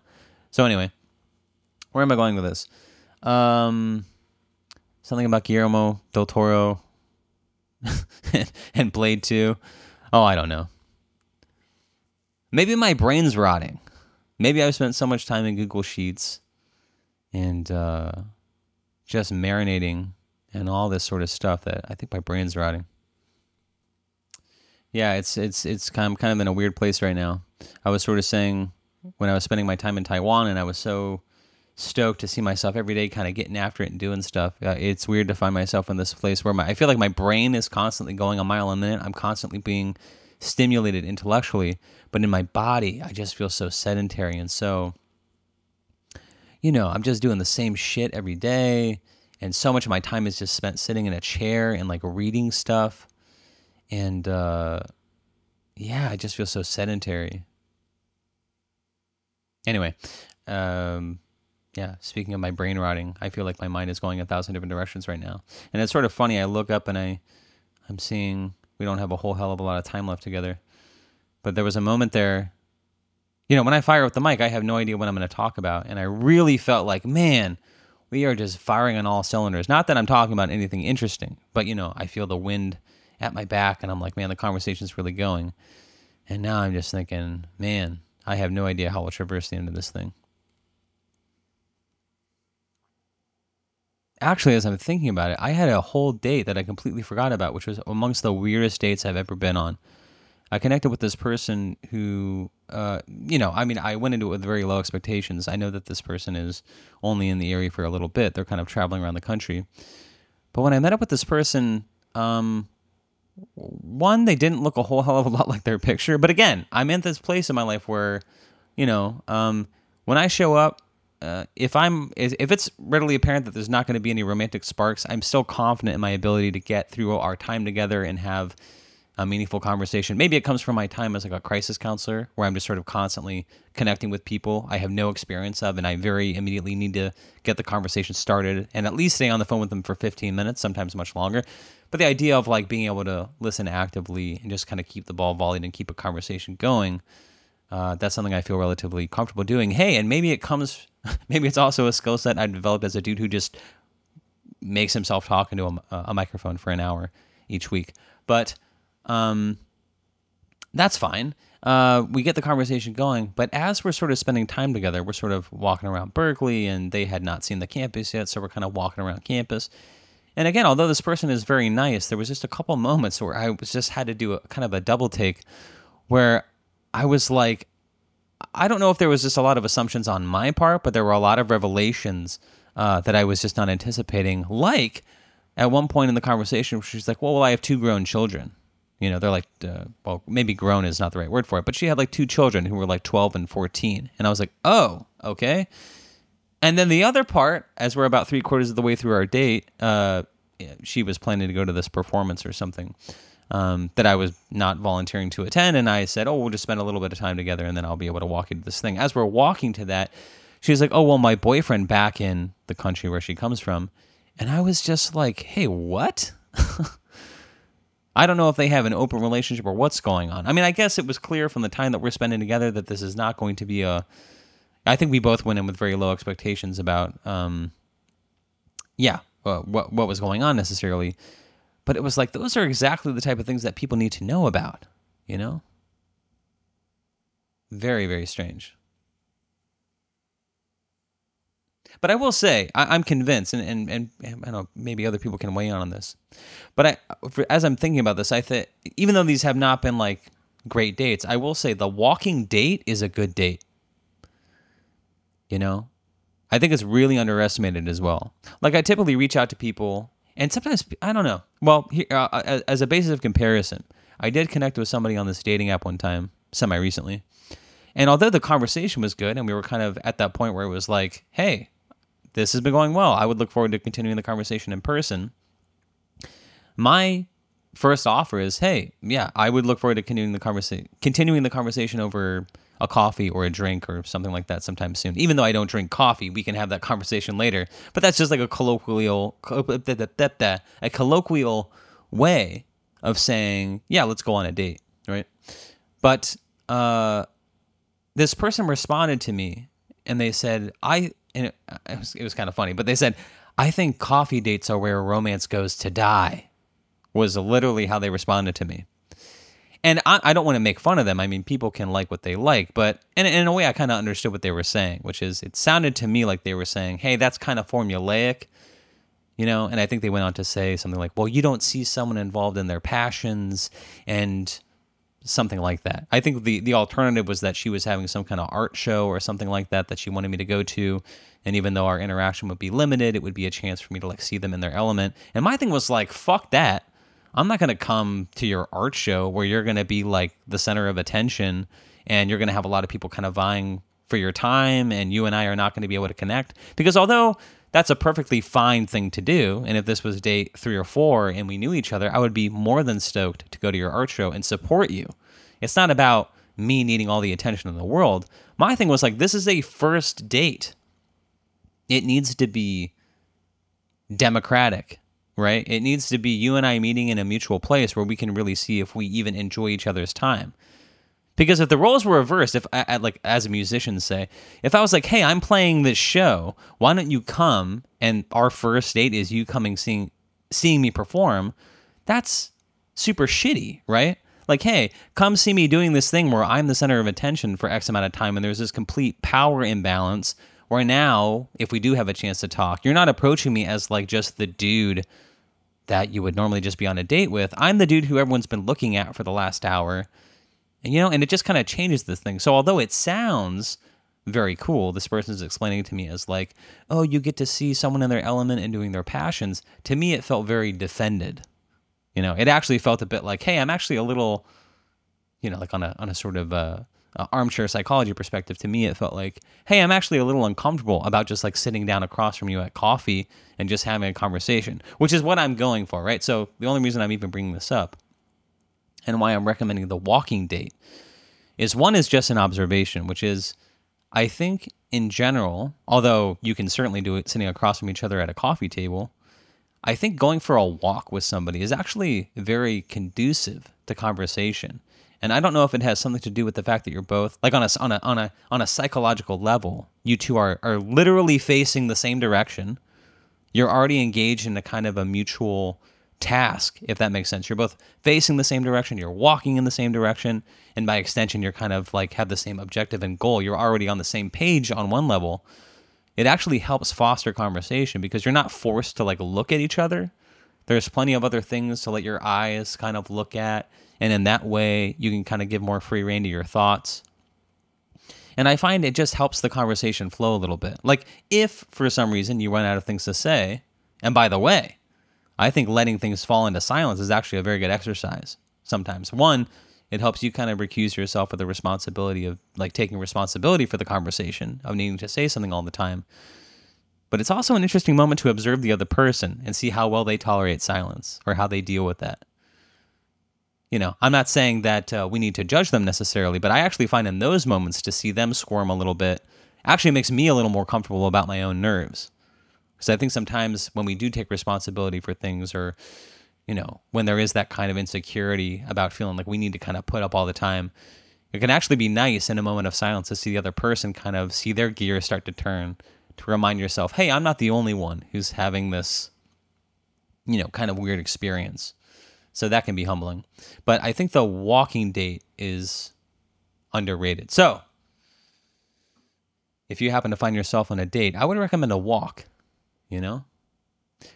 So anyway where am i going with this um, something about Guillermo del Toro and Blade 2. Oh, I don't know. Maybe my brain's rotting. Maybe I've spent so much time in Google Sheets and uh, just marinating and all this sort of stuff that I think my brain's rotting. Yeah, it's it's it's kind of kind of in a weird place right now. I was sort of saying when I was spending my time in Taiwan and I was so stoked to see myself every day kind of getting after it and doing stuff. Uh, it's weird to find myself in this place where my, I feel like my brain is constantly going a mile a minute. I'm constantly being stimulated intellectually, but in my body, I just feel so sedentary and so, you know, I'm just doing the same shit every day. And so much of my time is just spent sitting in a chair and like reading stuff. And uh, yeah, I just feel so sedentary. Anyway, um, yeah, speaking of my brain rotting, I feel like my mind is going a thousand different directions right now. And it's sort of funny. I look up and I, I'm seeing we don't have a whole hell of a lot of time left together. But there was a moment there, you know, when I fire up the mic, I have no idea what I'm going to talk about. And I really felt like, man, we are just firing on all cylinders. Not that I'm talking about anything interesting, but, you know, I feel the wind at my back and I'm like, man, the conversation's really going. And now I'm just thinking, man, I have no idea how we'll traverse the end of this thing. Actually, as I'm thinking about it, I had a whole date that I completely forgot about, which was amongst the weirdest dates I've ever been on. I connected with this person who, uh, you know, I mean, I went into it with very low expectations. I know that this person is only in the area for a little bit. They're kind of traveling around the country. But when I met up with this person, um, one, they didn't look a whole hell of a lot like their picture. But again, I'm in this place in my life where, you know, um, when I show up, uh, if I'm if it's readily apparent that there's not going to be any romantic sparks, I'm still confident in my ability to get through our time together and have a meaningful conversation. Maybe it comes from my time as like a crisis counselor, where I'm just sort of constantly connecting with people I have no experience of, and I very immediately need to get the conversation started and at least stay on the phone with them for 15 minutes, sometimes much longer. But the idea of like being able to listen actively and just kind of keep the ball volleyed and keep a conversation going uh, that's something I feel relatively comfortable doing. Hey, and maybe it comes, maybe it's also a skill set I developed as a dude who just makes himself talk into a, a microphone for an hour each week. But um, that's fine. Uh, we get the conversation going, but as we're sort of spending time together, we're sort of walking around Berkeley, and they had not seen the campus yet, so we're kind of walking around campus. And again, although this person is very nice, there was just a couple moments where I was just had to do a kind of a double take, where I was like, I don't know if there was just a lot of assumptions on my part, but there were a lot of revelations uh, that I was just not anticipating. Like, at one point in the conversation, she's like, "Well, well I have two grown children." You know, they're like, uh, well, maybe grown is not the right word for it, but she had like two children who were like 12 and 14. And I was like, oh, okay. And then the other part, as we're about three quarters of the way through our date, uh, she was planning to go to this performance or something um, that I was not volunteering to attend. And I said, oh, we'll just spend a little bit of time together and then I'll be able to walk you to this thing. As we're walking to that, she's like, oh, well, my boyfriend back in the country where she comes from. And I was just like, hey, what? I don't know if they have an open relationship or what's going on. I mean, I guess it was clear from the time that we're spending together that this is not going to be a. I think we both went in with very low expectations about, um, yeah, uh, what what was going on necessarily, but it was like those are exactly the type of things that people need to know about, you know. Very very strange. But I will say, I, am convinced, and, and, and I don't know, maybe other people can weigh in on this. But I, for, as I'm thinking about this, I think even though these have not been like great dates, I will say the walking date is a good date. You know, I think it's really underestimated as well. Like I typically reach out to people, and sometimes I don't know. Well, here, uh, uh as a basis of comparison, I did connect with somebody on this dating app one time, semi recently. And although the conversation was good and we were kind of at that point where it was like, hey, this has been going well. I would look forward to continuing the conversation in person. My first offer is, hey, yeah, I would look forward to continuing the conversation, continuing the conversation over a coffee or a drink or something like that sometime soon. Even though I don't drink coffee, we can have that conversation later. But that's just like a colloquial, a colloquial way of saying, yeah, let's go on a date, right? But uh, this person responded to me and they said, I and it, it was, it was kind of funny, but they said, I think coffee dates are where romance goes to die, was literally how they responded to me. And I, I don't want to make fun of them. I mean, people can like what they like, but in, in a way, I kind of understood what they were saying, which is it sounded to me like they were saying, hey, that's kind of formulaic, you know? And I think they went on to say something like, well, you don't see someone involved in their passions and something like that. I think the the alternative was that she was having some kind of art show or something like that that she wanted me to go to, and even though our interaction would be limited, it would be a chance for me to like see them in their element. And my thing was like, fuck that. I'm not going to come to your art show where you're going to be like the center of attention and you're going to have a lot of people kind of vying for your time and you and I are not going to be able to connect because although that's a perfectly fine thing to do. And if this was date three or four and we knew each other, I would be more than stoked to go to your art show and support you. It's not about me needing all the attention in the world. My thing was like, this is a first date. It needs to be democratic, right? It needs to be you and I meeting in a mutual place where we can really see if we even enjoy each other's time. Because if the roles were reversed, if I, like as a musician say, if I was like, "Hey, I'm playing this show. Why don't you come?" and our first date is you coming seeing seeing me perform, that's super shitty, right? Like, hey, come see me doing this thing where I'm the center of attention for X amount of time, and there's this complete power imbalance. Where now, if we do have a chance to talk, you're not approaching me as like just the dude that you would normally just be on a date with. I'm the dude who everyone's been looking at for the last hour and, you know, and it just kind of changes this thing. So although it sounds very cool, this person's explaining to me as like, oh, you get to see someone in their element and doing their passions. To me, it felt very defended. You know, it actually felt a bit like, hey, I'm actually a little, you know, like on a on a sort of uh, uh, armchair psychology perspective. To me, it felt like, hey, I'm actually a little uncomfortable about just like sitting down across from you at coffee and just having a conversation, which is what I'm going for, right? So the only reason I'm even bringing this up and why I'm recommending the walking date is one is just an observation, which is I think in general, although you can certainly do it sitting across from each other at a coffee table, I think going for a walk with somebody is actually very conducive to conversation. And I don't know if it has something to do with the fact that you're both like on a on a on a on a psychological level, you two are are literally facing the same direction. You're already engaged in a kind of a mutual task, if that makes sense. You're both facing the same direction, you're walking in the same direction, and by extension, you're kind of like have the same objective and goal. You're already on the same page on one level. It actually helps foster conversation because you're not forced to like look at each other. There's plenty of other things to let your eyes kind of look at, and in that way, you can kind of give more free rein to your thoughts. And I find it just helps the conversation flow a little bit. Like if for some reason you run out of things to say, and by the way, I think letting things fall into silence is actually a very good exercise sometimes. One, it helps you kind of recuse yourself of the responsibility of like taking responsibility for the conversation, of needing to say something all the time. But it's also an interesting moment to observe the other person and see how well they tolerate silence or how they deal with that. You know, I'm not saying that uh, we need to judge them necessarily, but I actually find in those moments to see them squirm a little bit actually makes me a little more comfortable about my own nerves. Because I think sometimes when we do take responsibility for things or, you know, when there is that kind of insecurity about feeling like we need to kind of put up all the time, it can actually be nice in a moment of silence to see the other person kind of see their gears start to turn to remind yourself, hey, I'm not the only one who's having this, you know, kind of weird experience. So that can be humbling. But I think the walking date is underrated. So if you happen to find yourself on a date, I would recommend a walk you know?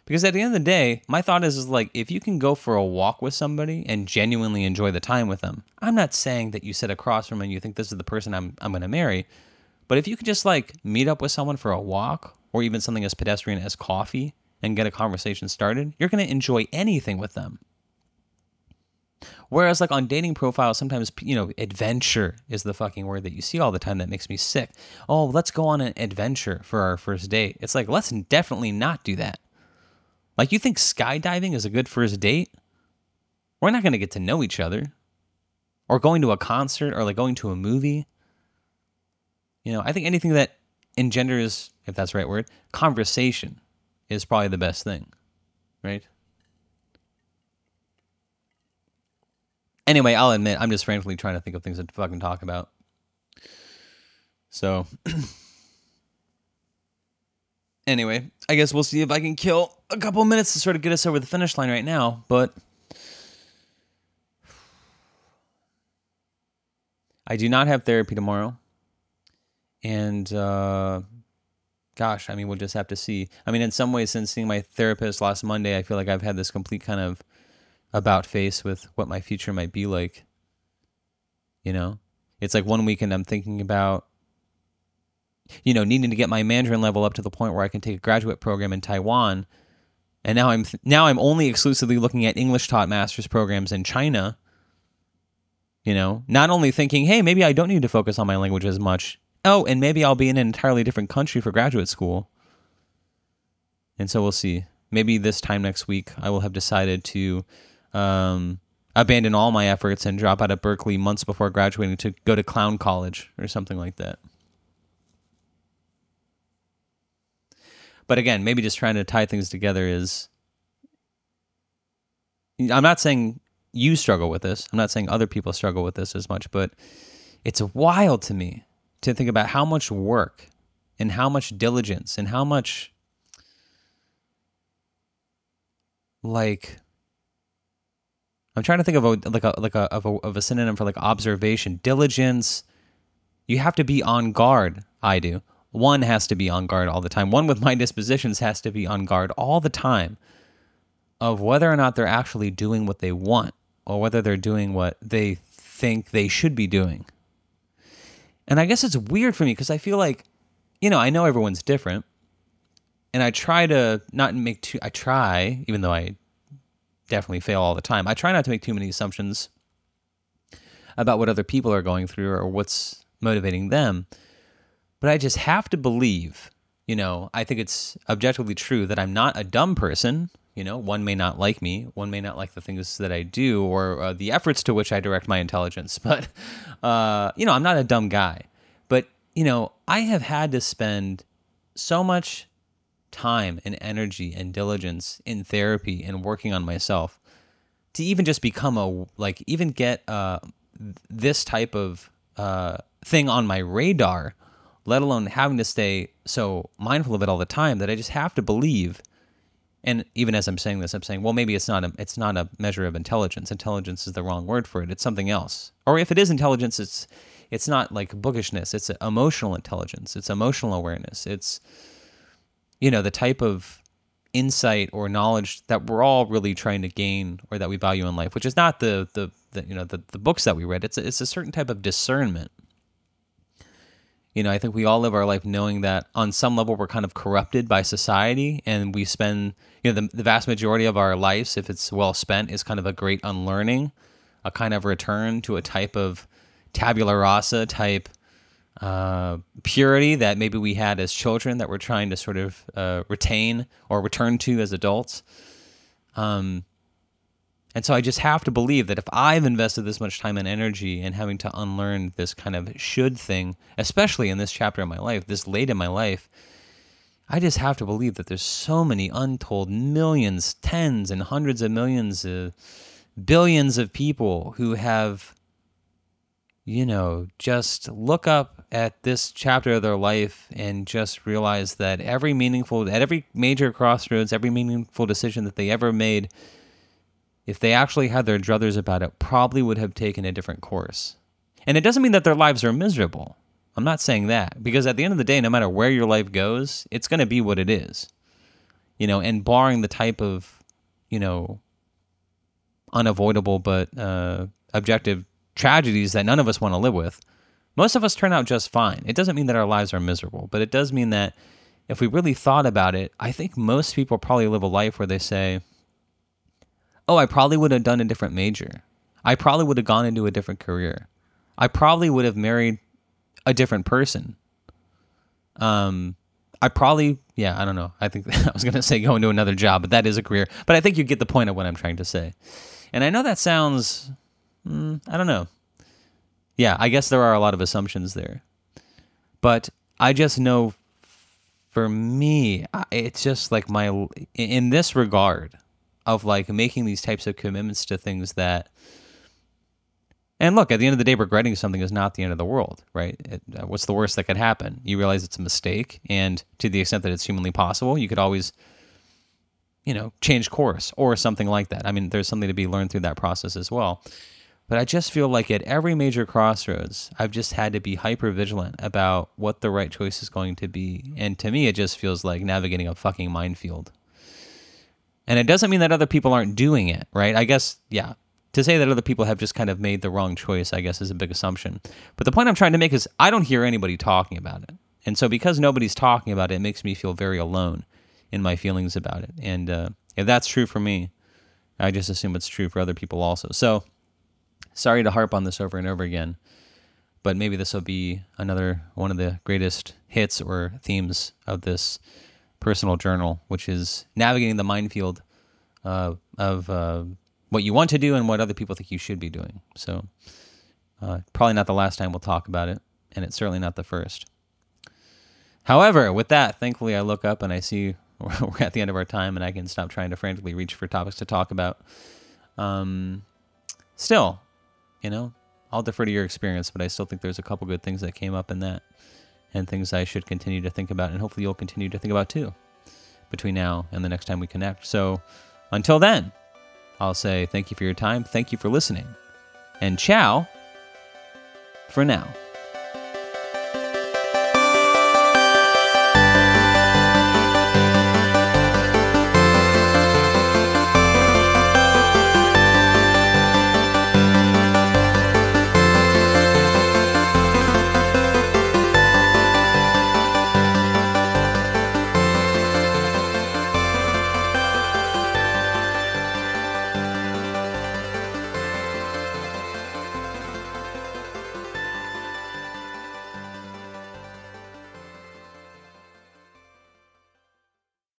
Because at the end of the day, my thought is, is like if you can go for a walk with somebody and genuinely enjoy the time with them, I'm not saying that you sit across from and you think this is the person I'm I'm gonna marry, but if you could just like meet up with someone for a walk or even something as pedestrian as coffee and get a conversation started, you're gonna enjoy anything with them. Whereas, like on dating profiles, sometimes, you know, adventure is the fucking word that you see all the time that makes me sick. Oh, let's go on an adventure for our first date. It's like, let's definitely not do that. Like, you think skydiving is a good first date? We're not going to get to know each other. Or going to a concert or like going to a movie. You know, I think anything that engenders, if that's the right word, conversation is probably the best thing, right? Anyway, I'll admit I'm just frantically trying to think of things to fucking talk about. So, anyway, I guess we'll see if I can kill a couple minutes to sort of get us over the finish line right now. But I do not have therapy tomorrow, and uh, gosh, I mean, we'll just have to see. I mean, in some ways, since seeing my therapist last Monday, I feel like I've had this complete kind of about face with what my future might be like. You know, it's like one weekend I'm thinking about, you know, needing to get my Mandarin level up to the point where I can take a graduate program in Taiwan. And now I'm now I'm only exclusively looking at English taught master's programs in China. You know, not only thinking, hey, maybe I don't need to focus on my language as much. Oh, and maybe I'll be in an entirely different country for graduate school. And so we'll see. Maybe this time next week I will have decided to um, abandon all my efforts and drop out of Berkeley months before graduating to go to clown college or something like that. But again, maybe just trying to tie things together is. I'm not saying you struggle with this. I'm not saying other people struggle with this as much, but it's wild to me to think about how much work and how much diligence and how much like I'm trying to think of a like a like a of a, of a synonym for like observation, diligence. You have to be on guard. I do. One has to be on guard all the time. One with my dispositions has to be on guard all the time of whether or not they're actually doing what they want or whether they're doing what they think they should be doing. And I guess it's weird for me because I feel like, you know, I know everyone's different. And I try to not make too, I try, even though I definitely fail all the time. I try not to make too many assumptions about what other people are going through or what's motivating them. But I just have to believe, you know, I think it's objectively true that I'm not a dumb person. You know, one may not like me, one may not like the things that I do or uh, the efforts to which I direct my intelligence, but, uh, you know, I'm not a dumb guy. But, you know, I have had to spend so much time and energy and diligence in therapy and working on myself to even just become a like even get uh, this type of uh, thing on my radar let alone having to stay so mindful of it all the time that i just have to believe and even as i'm saying this i'm saying well maybe it's not a it's not a measure of intelligence. Intelligence is the wrong word for it. It's something else. Or if it is intelligence it's it's not like bookishness. It's emotional intelligence. It's emotional awareness. It's you know, the type of insight or knowledge that we're all really trying to gain or that we value in life, which is not the the, the you know the, the books that we read. It's a, it's a certain type of discernment. You know, I think we all live our life knowing that on some level we're kind of corrupted by society and we spend, you know, the, the vast majority of our lives, if it's well spent, is kind of a great unlearning, a kind of return to a type of tabula rasa type uh, purity that maybe we had as children that we're trying to sort of uh, retain or return to as adults. Um, and so I just have to believe that if I've invested this much time and energy in having to unlearn this kind of should thing, especially in this chapter of my life, this late in my life, I just have to believe that there's so many untold millions, tens and hundreds of millions, uh, billions of people who have, you know, just look up at this chapter of their life and just realize that every meaningful, at every major crossroads, every meaningful decision that they ever made if they actually had their druthers about it, probably would have taken a different course. And it doesn't mean that their lives are miserable. I'm not saying that because at the end of the day, no matter where your life goes, it's going to be what it is. You know, and barring the type of, you know, unavoidable but uh, objective tragedies that none of us want to live with, most of us turn out just fine. It doesn't mean that our lives are miserable, but it does mean that if we really thought about it, I think most people probably live a life where they say, oh, I probably would have done a different major. I probably would have gone into a different career. I probably would have married a different person. Um, I probably, yeah, I don't know. I think I was going to say go into another job, but that is a career. But I think you get the point of what I'm trying to say. And I know that sounds, mm, I don't know. Yeah, I guess there are a lot of assumptions there. But I just know for me, it's just like my, in this regard, of like making these types of commitments to things that and look, at the end of the day, regretting something is not the end of the world, right? It, uh, what's the worst that could happen? You realize it's a mistake, and to the extent that it's humanly possible, you could always, you know, change course or something like that. I mean, there's something to be learned through that process as well. But I just feel like at every major crossroads, I've just had to be hyper vigilant about what the right choice is going to be. And to me, it just feels like navigating a fucking minefield. And it doesn't mean that other people aren't doing it, right? I guess, yeah. To say that other people have just kind of made the wrong choice, I guess, is a big assumption. But the point I'm trying to make is I don't hear anybody talking about it. And so because nobody's talking about it, it makes me feel very alone in my feelings about it. And uh, if that's true for me, I just assume it's true for other people also. So sorry to harp on this over and over again, but maybe this will be another one of the greatest hits or themes of this personal journal, which is navigating the minefield uh, of uh, what you want to do and what other people think you should be doing. So, uh, probably not the last time we'll talk about it, and it's certainly not the first. However, with that, thankfully, I look up and I see we're at the end of our time, and I can stop trying to frantically reach for topics to talk about. Um, still, you know, I'll defer to your experience, but I still think there's a couple good things that came up in that and things I should continue to think about, and hopefully you'll continue to think about too between now and the next time we connect. So until then, I'll say thank you for your time, thank you for listening, and ciao for now.